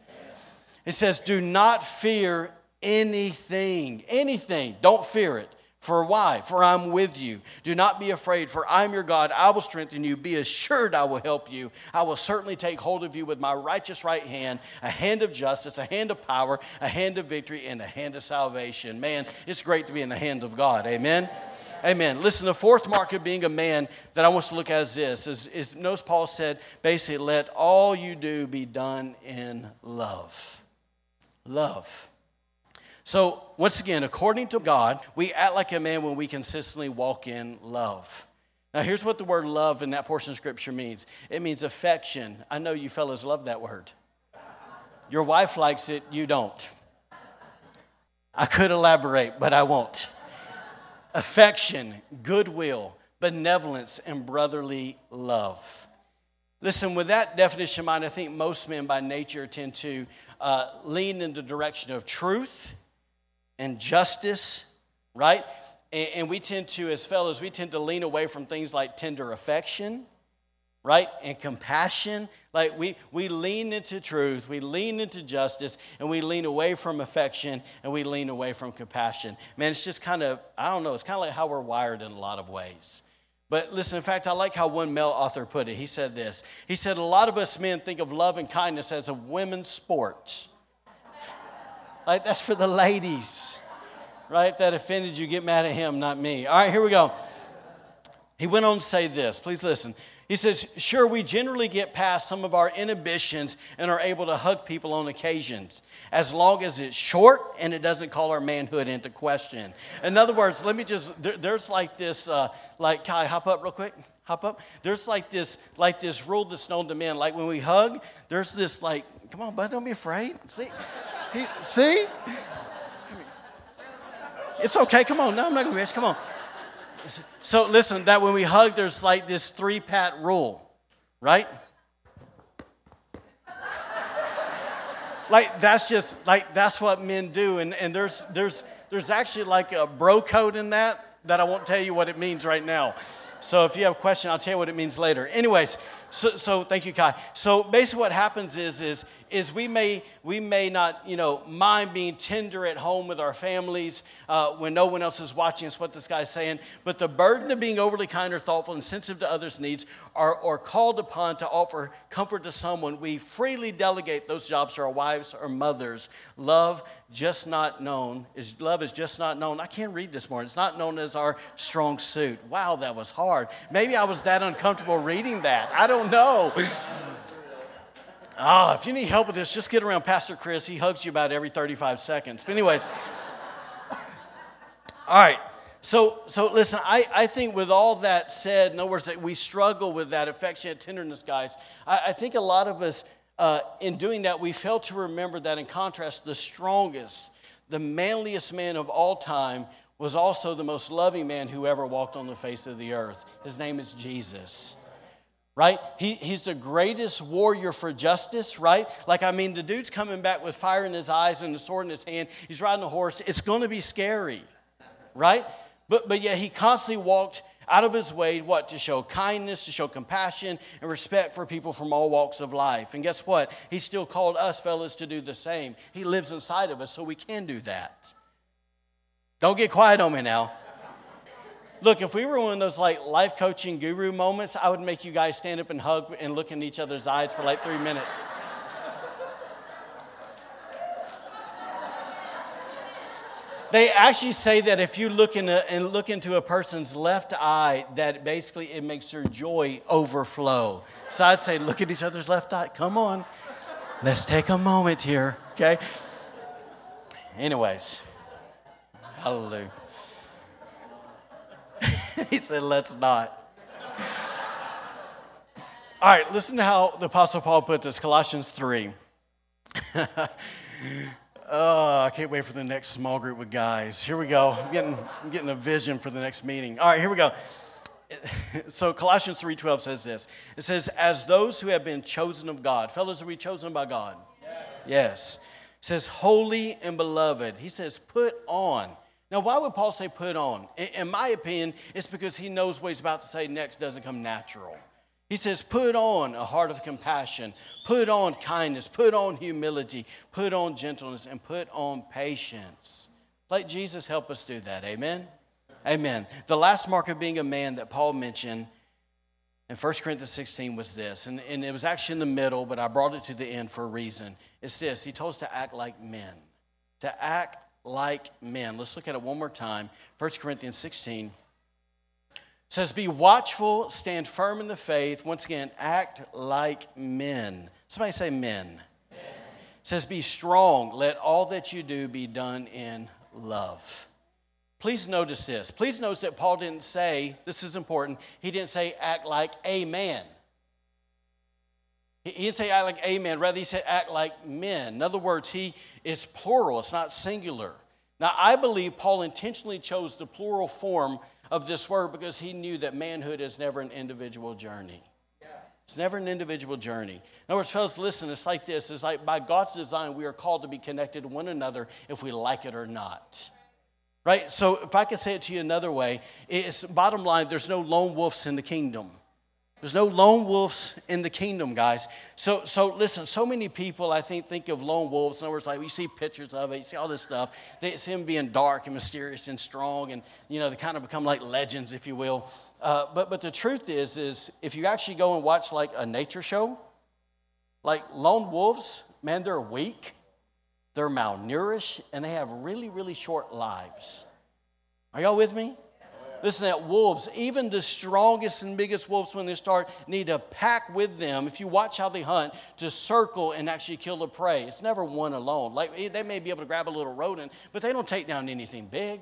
It says, Do not fear anything. Anything. Don't fear it. For why? For I'm with you. Do not be afraid, for I'm your God. I will strengthen you. Be assured I will help you. I will certainly take hold of you with my righteous right hand, a hand of justice, a hand of power, a hand of victory, and a hand of salvation. Man, it's great to be in the hands of God. Amen. Amen. Listen, the fourth mark of being a man that I want to look at is this. Is, is notice Paul said, basically, let all you do be done in love. Love. So, once again, according to God, we act like a man when we consistently walk in love. Now, here's what the word love in that portion of scripture means it means affection. I know you fellas love that word. Your wife likes it, you don't. I could elaborate, but I won't. Affection, goodwill, benevolence, and brotherly love. Listen, with that definition in mind, I think most men by nature tend to uh, lean in the direction of truth and justice, right? And, and we tend to, as fellows, we tend to lean away from things like tender affection, right? And compassion. Like we, we lean into truth, we lean into justice, and we lean away from affection and we lean away from compassion. Man, it's just kind of, I don't know, it's kind of like how we're wired in a lot of ways. But listen, in fact, I like how one male author put it. He said this He said, A lot of us men think of love and kindness as a women's sport. Like, that's for the ladies, right? That offended you, get mad at him, not me. All right, here we go. He went on to say this. Please listen. He says, Sure, we generally get past some of our inhibitions and are able to hug people on occasions, as long as it's short and it doesn't call our manhood into question. In other words, let me just, there, there's like this, uh, like, Kai, hop up real quick? Hop up. There's like this, like this rule that's known to men. Like when we hug, there's this, like, come on, bud, don't be afraid. See? He, see? It's okay. Come on. No, I'm not going to miss. Come on. So listen, that when we hug, there's like this three pat rule, right? like that's just like that's what men do, and, and there's there's there's actually like a bro code in that that I won't tell you what it means right now. So if you have a question, I'll tell you what it means later. Anyways, so, so thank you, Kai. So basically, what happens is is is we may we may not you know mind being tender at home with our families uh, when no one else is watching us what this guy's saying but the burden of being overly kind or thoughtful and sensitive to others needs are, are called upon to offer comfort to someone we freely delegate those jobs to our wives or mothers love just not known is love is just not known i can't read this morning it's not known as our strong suit wow that was hard maybe i was that uncomfortable reading that i don't know Oh, if you need help with this, just get around Pastor Chris. He hugs you about every 35 seconds. But, anyways, all right. So, so listen, I, I think with all that said, in other words, that we struggle with that affectionate tenderness, guys. I, I think a lot of us, uh, in doing that, we fail to remember that in contrast, the strongest, the manliest man of all time was also the most loving man who ever walked on the face of the earth. His name is Jesus right? He, he's the greatest warrior for justice, right? Like, I mean, the dude's coming back with fire in his eyes and the sword in his hand. He's riding a horse. It's going to be scary, right? But, but yet he constantly walked out of his way, what? To show kindness, to show compassion and respect for people from all walks of life. And guess what? He still called us fellas to do the same. He lives inside of us, so we can do that. Don't get quiet on me now. Look, if we were one of those like life coaching guru moments, I would make you guys stand up and hug and look in each other's eyes for like three minutes. They actually say that if you look in a, and look into a person's left eye, that basically it makes their joy overflow. So I'd say, look at each other's left eye. Come on, let's take a moment here, okay? Anyways, hallelujah. he said, let's not. All right, listen to how the Apostle Paul put this Colossians 3. oh, I can't wait for the next small group with guys. Here we go. I'm getting, I'm getting a vision for the next meeting. All right, here we go. So Colossians 3:12 says this. It says, "As those who have been chosen of God, fellows, are we chosen by God?" Yes. yes. It says, "Holy and beloved." He says, "Put on." Now, why would Paul say put on? In my opinion, it's because he knows what he's about to say next doesn't come natural. He says, put on a heart of compassion, put on kindness, put on humility, put on gentleness, and put on patience. Let Jesus help us do that. Amen? Amen. The last mark of being a man that Paul mentioned in 1 Corinthians 16 was this, and, and it was actually in the middle, but I brought it to the end for a reason. It's this He told us to act like men, to act like men. Let's look at it one more time. 1 Corinthians 16 says, Be watchful, stand firm in the faith. Once again, act like men. Somebody say men. men. says, Be strong. Let all that you do be done in love. Please notice this. Please notice that Paul didn't say, this is important, he didn't say act like a man. He didn't say act like a man, Rather, he said act like men. In other words, he is plural, it's not singular. Now, I believe Paul intentionally chose the plural form of this word because he knew that manhood is never an individual journey. It's never an individual journey. In other words, fellas, listen, it's like this. It's like by God's design, we are called to be connected to one another if we like it or not. Right? So if I could say it to you another way, it's bottom line, there's no lone wolves in the kingdom. There's no lone wolves in the kingdom, guys. So, so listen, so many people, I think, think of lone wolves. In other words, like we see pictures of it, you see all this stuff. They see them being dark and mysterious and strong, and, you know, they kind of become like legends, if you will. Uh, but, but the truth is, is if you actually go and watch like a nature show, like lone wolves, man, they're weak, they're malnourished, and they have really, really short lives. Are y'all with me? Listen, that wolves, even the strongest and biggest wolves, when they start, need a pack with them. If you watch how they hunt, to circle and actually kill the prey. It's never one alone. Like eh, they may be able to grab a little rodent, but they don't take down anything big.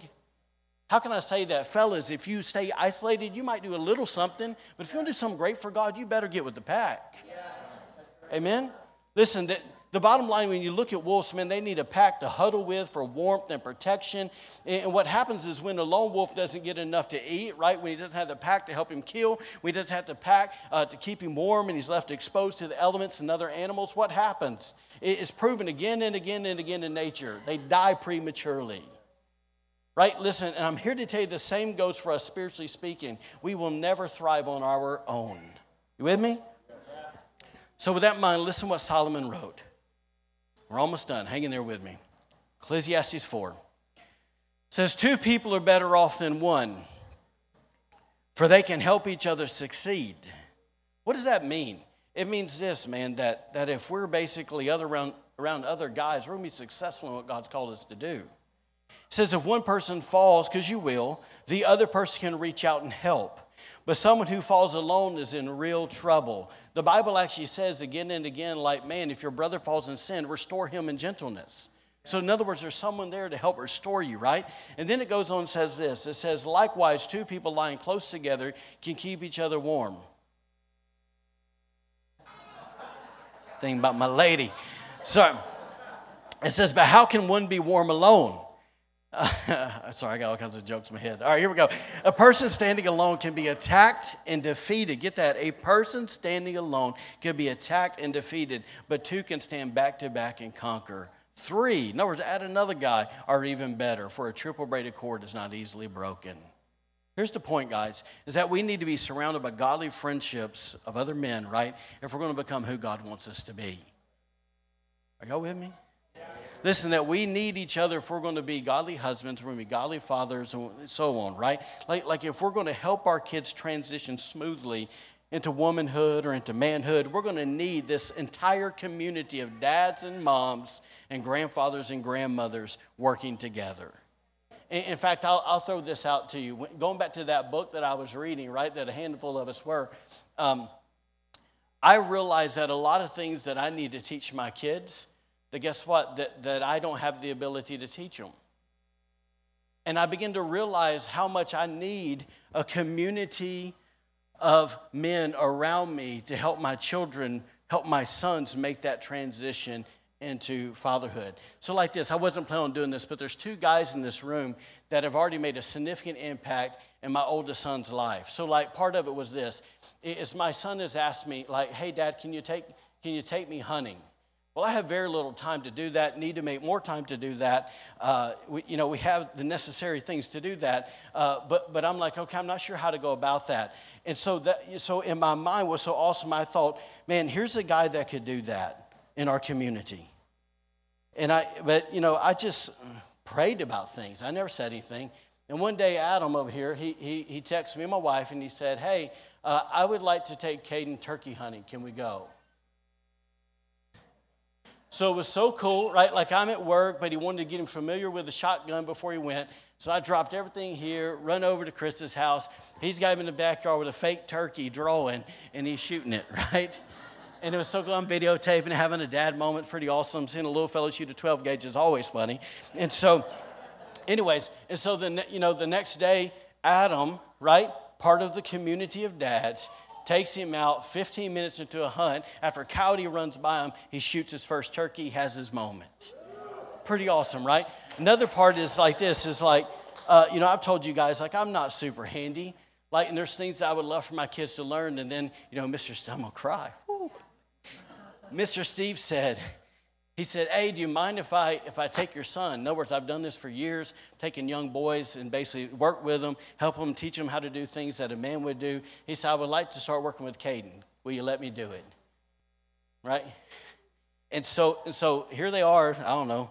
How can I say that? Fellas, if you stay isolated, you might do a little something, but if you want to do something great for God, you better get with the pack. Yeah. Amen? Listen, that the bottom line, when you look at wolves, man, they need a pack to huddle with for warmth and protection. And what happens is when a lone wolf doesn't get enough to eat, right, when he doesn't have the pack to help him kill, when he doesn't have the pack uh, to keep him warm and he's left exposed to the elements and other animals, what happens? It's proven again and again and again in nature. They die prematurely. Right? Listen, and I'm here to tell you the same goes for us spiritually speaking. We will never thrive on our own. You with me? So, with that in mind, listen what Solomon wrote. We're almost done. Hang in there with me. Ecclesiastes 4 says, Two people are better off than one, for they can help each other succeed. What does that mean? It means this, man, that, that if we're basically other around, around other guys, we're going to be successful in what God's called us to do. It says if one person falls, because you will, the other person can reach out and help. But someone who falls alone is in real trouble. The Bible actually says again and again, like, man, if your brother falls in sin, restore him in gentleness. So, in other words, there's someone there to help restore you, right? And then it goes on and says this it says, likewise, two people lying close together can keep each other warm. Thinking about my lady. So, it says, but how can one be warm alone? Uh, sorry, I got all kinds of jokes in my head. All right, here we go. A person standing alone can be attacked and defeated. Get that? A person standing alone can be attacked and defeated, but two can stand back to back and conquer. Three, in other words, add another guy, are even better, for a triple braided cord is not easily broken. Here's the point, guys, is that we need to be surrounded by godly friendships of other men, right? If we're going to become who God wants us to be. Are y'all with me? Listen, that we need each other if we're going to be godly husbands, we're going to be godly fathers, and so on, right? Like, like if we're going to help our kids transition smoothly into womanhood or into manhood, we're going to need this entire community of dads and moms and grandfathers and grandmothers working together. In fact, I'll, I'll throw this out to you. Going back to that book that I was reading, right, that a handful of us were, um, I realized that a lot of things that I need to teach my kids, that guess what? That, that I don't have the ability to teach them. And I begin to realize how much I need a community of men around me to help my children, help my sons make that transition into fatherhood. So, like this, I wasn't planning on doing this, but there's two guys in this room that have already made a significant impact in my oldest son's life. So, like, part of it was this: is my son has asked me, like, "Hey, Dad, can you take can you take me hunting?" Well, I have very little time to do that, need to make more time to do that. Uh, we, you know, we have the necessary things to do that. Uh, but, but I'm like, okay, I'm not sure how to go about that. And so, that, so in my mind was so awesome, I thought, man, here's a guy that could do that in our community. And I, but, you know, I just prayed about things. I never said anything. And one day, Adam over here, he, he, he texted me and my wife, and he said, hey, uh, I would like to take Caden turkey hunting. Can we go? So it was so cool, right? Like I'm at work, but he wanted to get him familiar with the shotgun before he went. So I dropped everything here, run over to Chris's house. He's got him in the backyard with a fake turkey drawing, and he's shooting it, right? And it was so cool. I'm videotaping, having a dad moment, pretty awesome. Seeing a little fellow shoot a 12 gauge is always funny. And so, anyways, and so the you know the next day, Adam, right, part of the community of dads, takes him out 15 minutes into a hunt. After a coyote runs by him, he shoots his first turkey, has his moment. Pretty awesome, right? Another part is like this is like, uh, you know, I've told you guys, like, I'm not super handy. Like, and there's things I would love for my kids to learn. And then, you know, Mr. Steve, I'm going to cry. Woo. Mr. Steve said, he said, Hey, do you mind if I, if I take your son? In other words, I've done this for years, taking young boys and basically work with them, help them, teach them how to do things that a man would do. He said, I would like to start working with Caden. Will you let me do it? Right? And so, and so here they are, I don't know,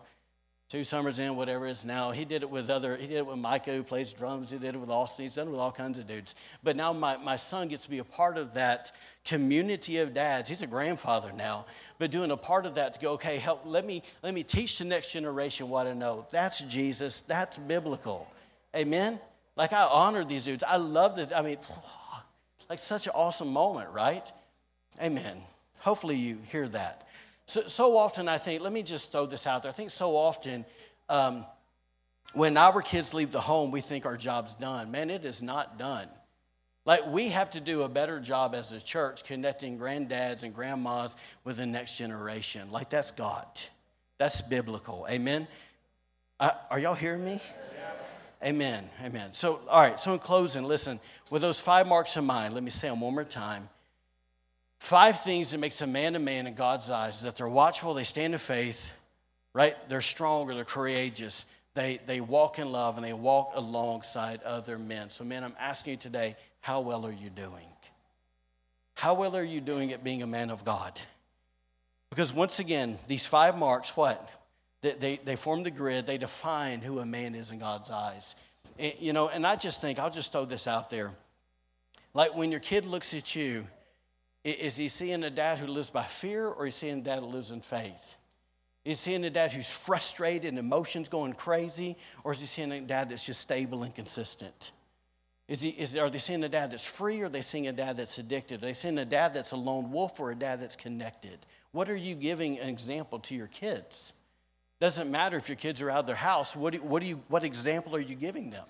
two summers in, whatever it is now. He did it with other, he did it with Micah who plays drums, he did it with Austin, he's done it with all kinds of dudes. But now my, my son gets to be a part of that community of dads. He's a grandfather now, but doing a part of that to go, okay, help, let me, let me teach the next generation what I know. That's Jesus, that's biblical. Amen? Like I honor these dudes. I love that. I mean, like such an awesome moment, right? Amen. Hopefully you hear that. So, so often, I think, let me just throw this out there. I think so often um, when our kids leave the home, we think our job's done. Man, it is not done. Like, we have to do a better job as a church connecting granddads and grandmas with the next generation. Like, that's God. That's biblical. Amen. Uh, are y'all hearing me? Amen. Amen. So, all right. So, in closing, listen, with those five marks in mind, let me say them one more time. Five things that makes a man a man in God's eyes is that they're watchful, they stand in faith, right? They're strong or they're courageous. They, they walk in love and they walk alongside other men. So, man, I'm asking you today, how well are you doing? How well are you doing at being a man of God? Because once again, these five marks, what? They, they, they form the grid, they define who a man is in God's eyes. And, you know, and I just think, I'll just throw this out there. Like when your kid looks at you, is he seeing a dad who lives by fear or is he seeing a dad who lives in faith? Is he seeing a dad who's frustrated and emotions going crazy or is he seeing a dad that's just stable and consistent? Is he, is, are they seeing a dad that's free or are they seeing a dad that's addicted? Are they seeing a dad that's a lone wolf or a dad that's connected? What are you giving an example to your kids? Doesn't matter if your kids are out of their house. What, do, what, do you, what example are you giving them?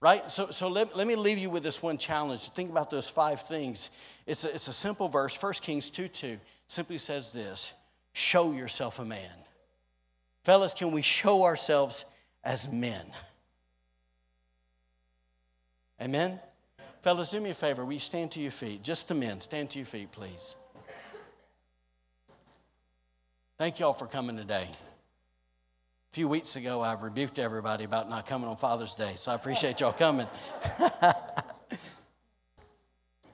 Right? So, so let, let me leave you with this one challenge. Think about those five things. It's a, it's a simple verse. 1 Kings 2 2 simply says this Show yourself a man. Fellas, can we show ourselves as men? Amen? Fellas, do me a favor. Will you stand to your feet? Just the men. Stand to your feet, please. Thank y'all for coming today. A few weeks ago, I rebuked everybody about not coming on Father's Day, so I appreciate y'all coming.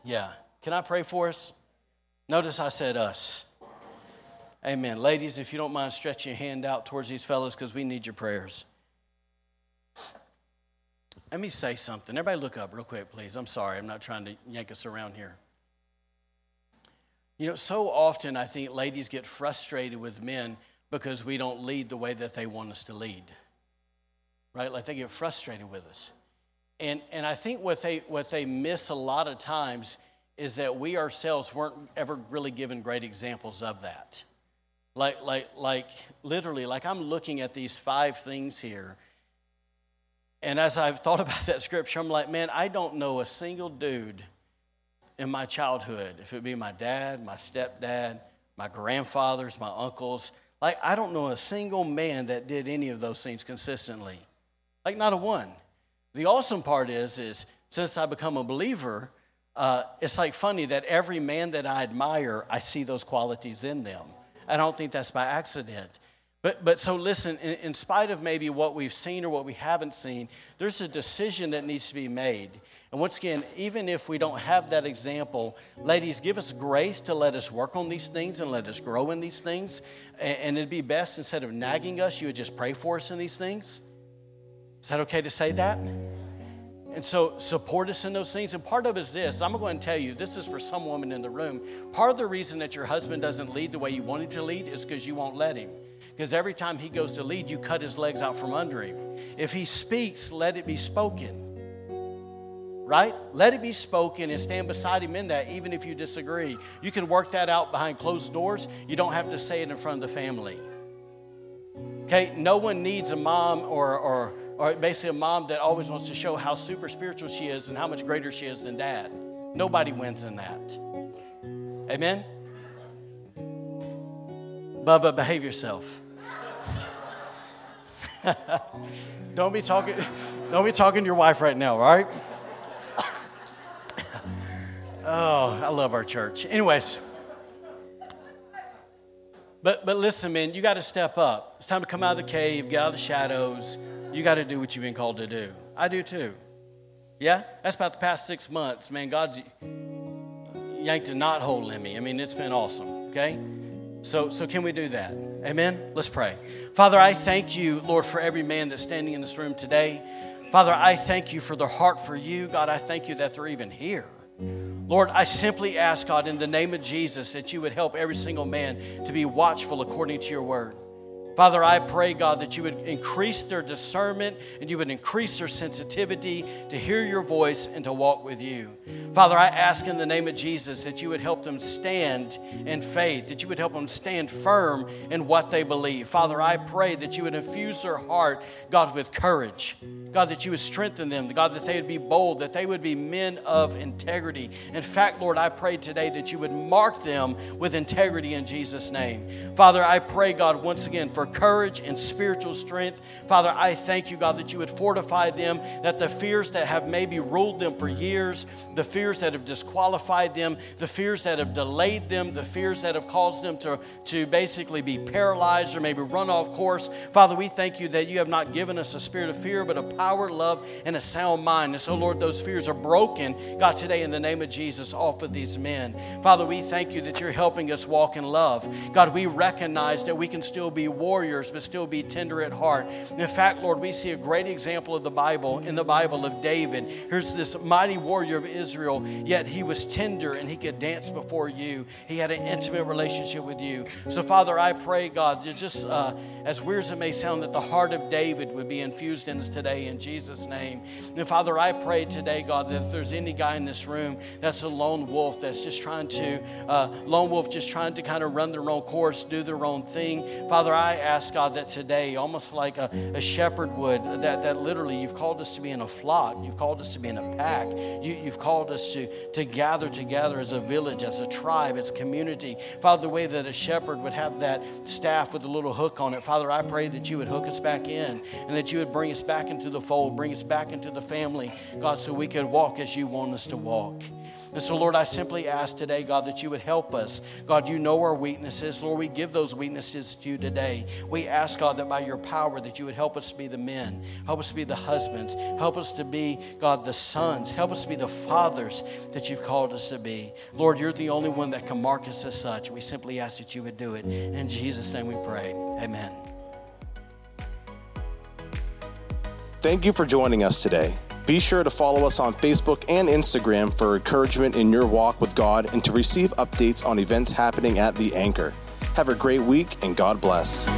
yeah. Can I pray for us? Notice I said us. Amen. Ladies, if you don't mind stretching your hand out towards these fellows because we need your prayers. Let me say something. Everybody look up real quick, please. I'm sorry. I'm not trying to yank us around here. You know, so often I think ladies get frustrated with men because we don't lead the way that they want us to lead. Right? Like they get frustrated with us. And, and I think what they, what they miss a lot of times is that we ourselves weren't ever really given great examples of that. Like, like, like literally, like I'm looking at these five things here and as I've thought about that scripture, I'm like, man, I don't know a single dude in my childhood, if it be my dad, my stepdad, my grandfathers, my uncles, like, I don't know a single man that did any of those things consistently. Like, not a one. The awesome part is, is since I become a believer, uh, it's like funny that every man that I admire, I see those qualities in them. I don't think that's by accident. But, but so listen, in, in, spite of maybe what we've seen or what we haven't seen, there's a decision that needs to be made. And once again, even if we don't have that example, ladies, give us grace to let us work on these things and let us grow in these things. And, and it'd be best instead of nagging us, you would just pray for us in these things. Is that okay to say that? And so support us in those things. And part of it is this I'm going to tell you, this is for some woman in the room. Part of the reason that your husband doesn't lead the way you want him to lead is because you won't let him. Because every time he goes to lead, you cut his legs out from under him. If he speaks, let it be spoken. Right? Let it be spoken and stand beside him in that, even if you disagree. You can work that out behind closed doors. You don't have to say it in front of the family. Okay? No one needs a mom or, or, or basically a mom that always wants to show how super spiritual she is and how much greater she is than dad. Nobody wins in that. Amen? Bubba, behave yourself. don't be talking don't be talking to your wife right now, right? oh, I love our church. Anyways, but but listen, man, you got to step up. It's time to come out of the cave, get out of the shadows. You got to do what you've been called to do. I do too. Yeah, that's about the past six months, man. God yanked a knot hole in me. I mean, it's been awesome. Okay. So, so can we do that? Amen? Let's pray. Father, I thank you, Lord, for every man that's standing in this room today. Father, I thank you for their heart for you. God, I thank you that they're even here. Lord, I simply ask, God, in the name of Jesus, that you would help every single man to be watchful according to your word. Father, I pray, God, that you would increase their discernment and you would increase their sensitivity to hear your voice and to walk with you. Father, I ask in the name of Jesus that you would help them stand in faith, that you would help them stand firm in what they believe. Father, I pray that you would infuse their heart, God, with courage. God, that you would strengthen them. God, that they would be bold, that they would be men of integrity. In fact, Lord, I pray today that you would mark them with integrity in Jesus' name. Father, I pray, God, once again for courage and spiritual strength. Father, I thank you, God, that you would fortify them, that the fears that have maybe ruled them for years, the fears that have disqualified them, the fears that have delayed them, the fears that have caused them to, to basically be paralyzed or maybe run off course. Father, we thank you that you have not given us a spirit of fear, but a power, love, and a sound mind. And so, Lord, those fears are broken, God, today in the name of Jesus, off of these men. Father, we thank you that you're helping us walk in love. God, we recognize that we can still be war warriors, but still be tender at heart. In fact, Lord, we see a great example of the Bible in the Bible of David. Here's this mighty warrior of Israel, yet he was tender and he could dance before you. He had an intimate relationship with you. So, Father, I pray, God, just uh, as weird as it may sound, that the heart of David would be infused in us today in Jesus' name. And Father, I pray today, God, that if there's any guy in this room that's a lone wolf that's just trying to, uh, lone wolf just trying to kind of run their own course, do their own thing, Father, I ask, God, that today, almost like a, a shepherd would, that, that literally you've called us to be in a flock, you've called us to be in a pack, you, you've called us to, to gather together as a village, as a tribe, as a community. Father, the way that a shepherd would have that staff with a little hook on it, Father, I pray that you would hook us back in and that you would bring us back into the fold, bring us back into the family, God, so we could walk as you want us to walk. And so, Lord, I simply ask today, God, that you would help us. God, you know our weaknesses. Lord, we give those weaknesses to you today. We ask, God, that by your power, that you would help us to be the men, help us to be the husbands, help us to be, God, the sons, help us to be the fathers that you've called us to be. Lord, you're the only one that can mark us as such. We simply ask that you would do it. In Jesus' name we pray. Amen. Thank you for joining us today. Be sure to follow us on Facebook and Instagram for encouragement in your walk with God and to receive updates on events happening at The Anchor. Have a great week and God bless.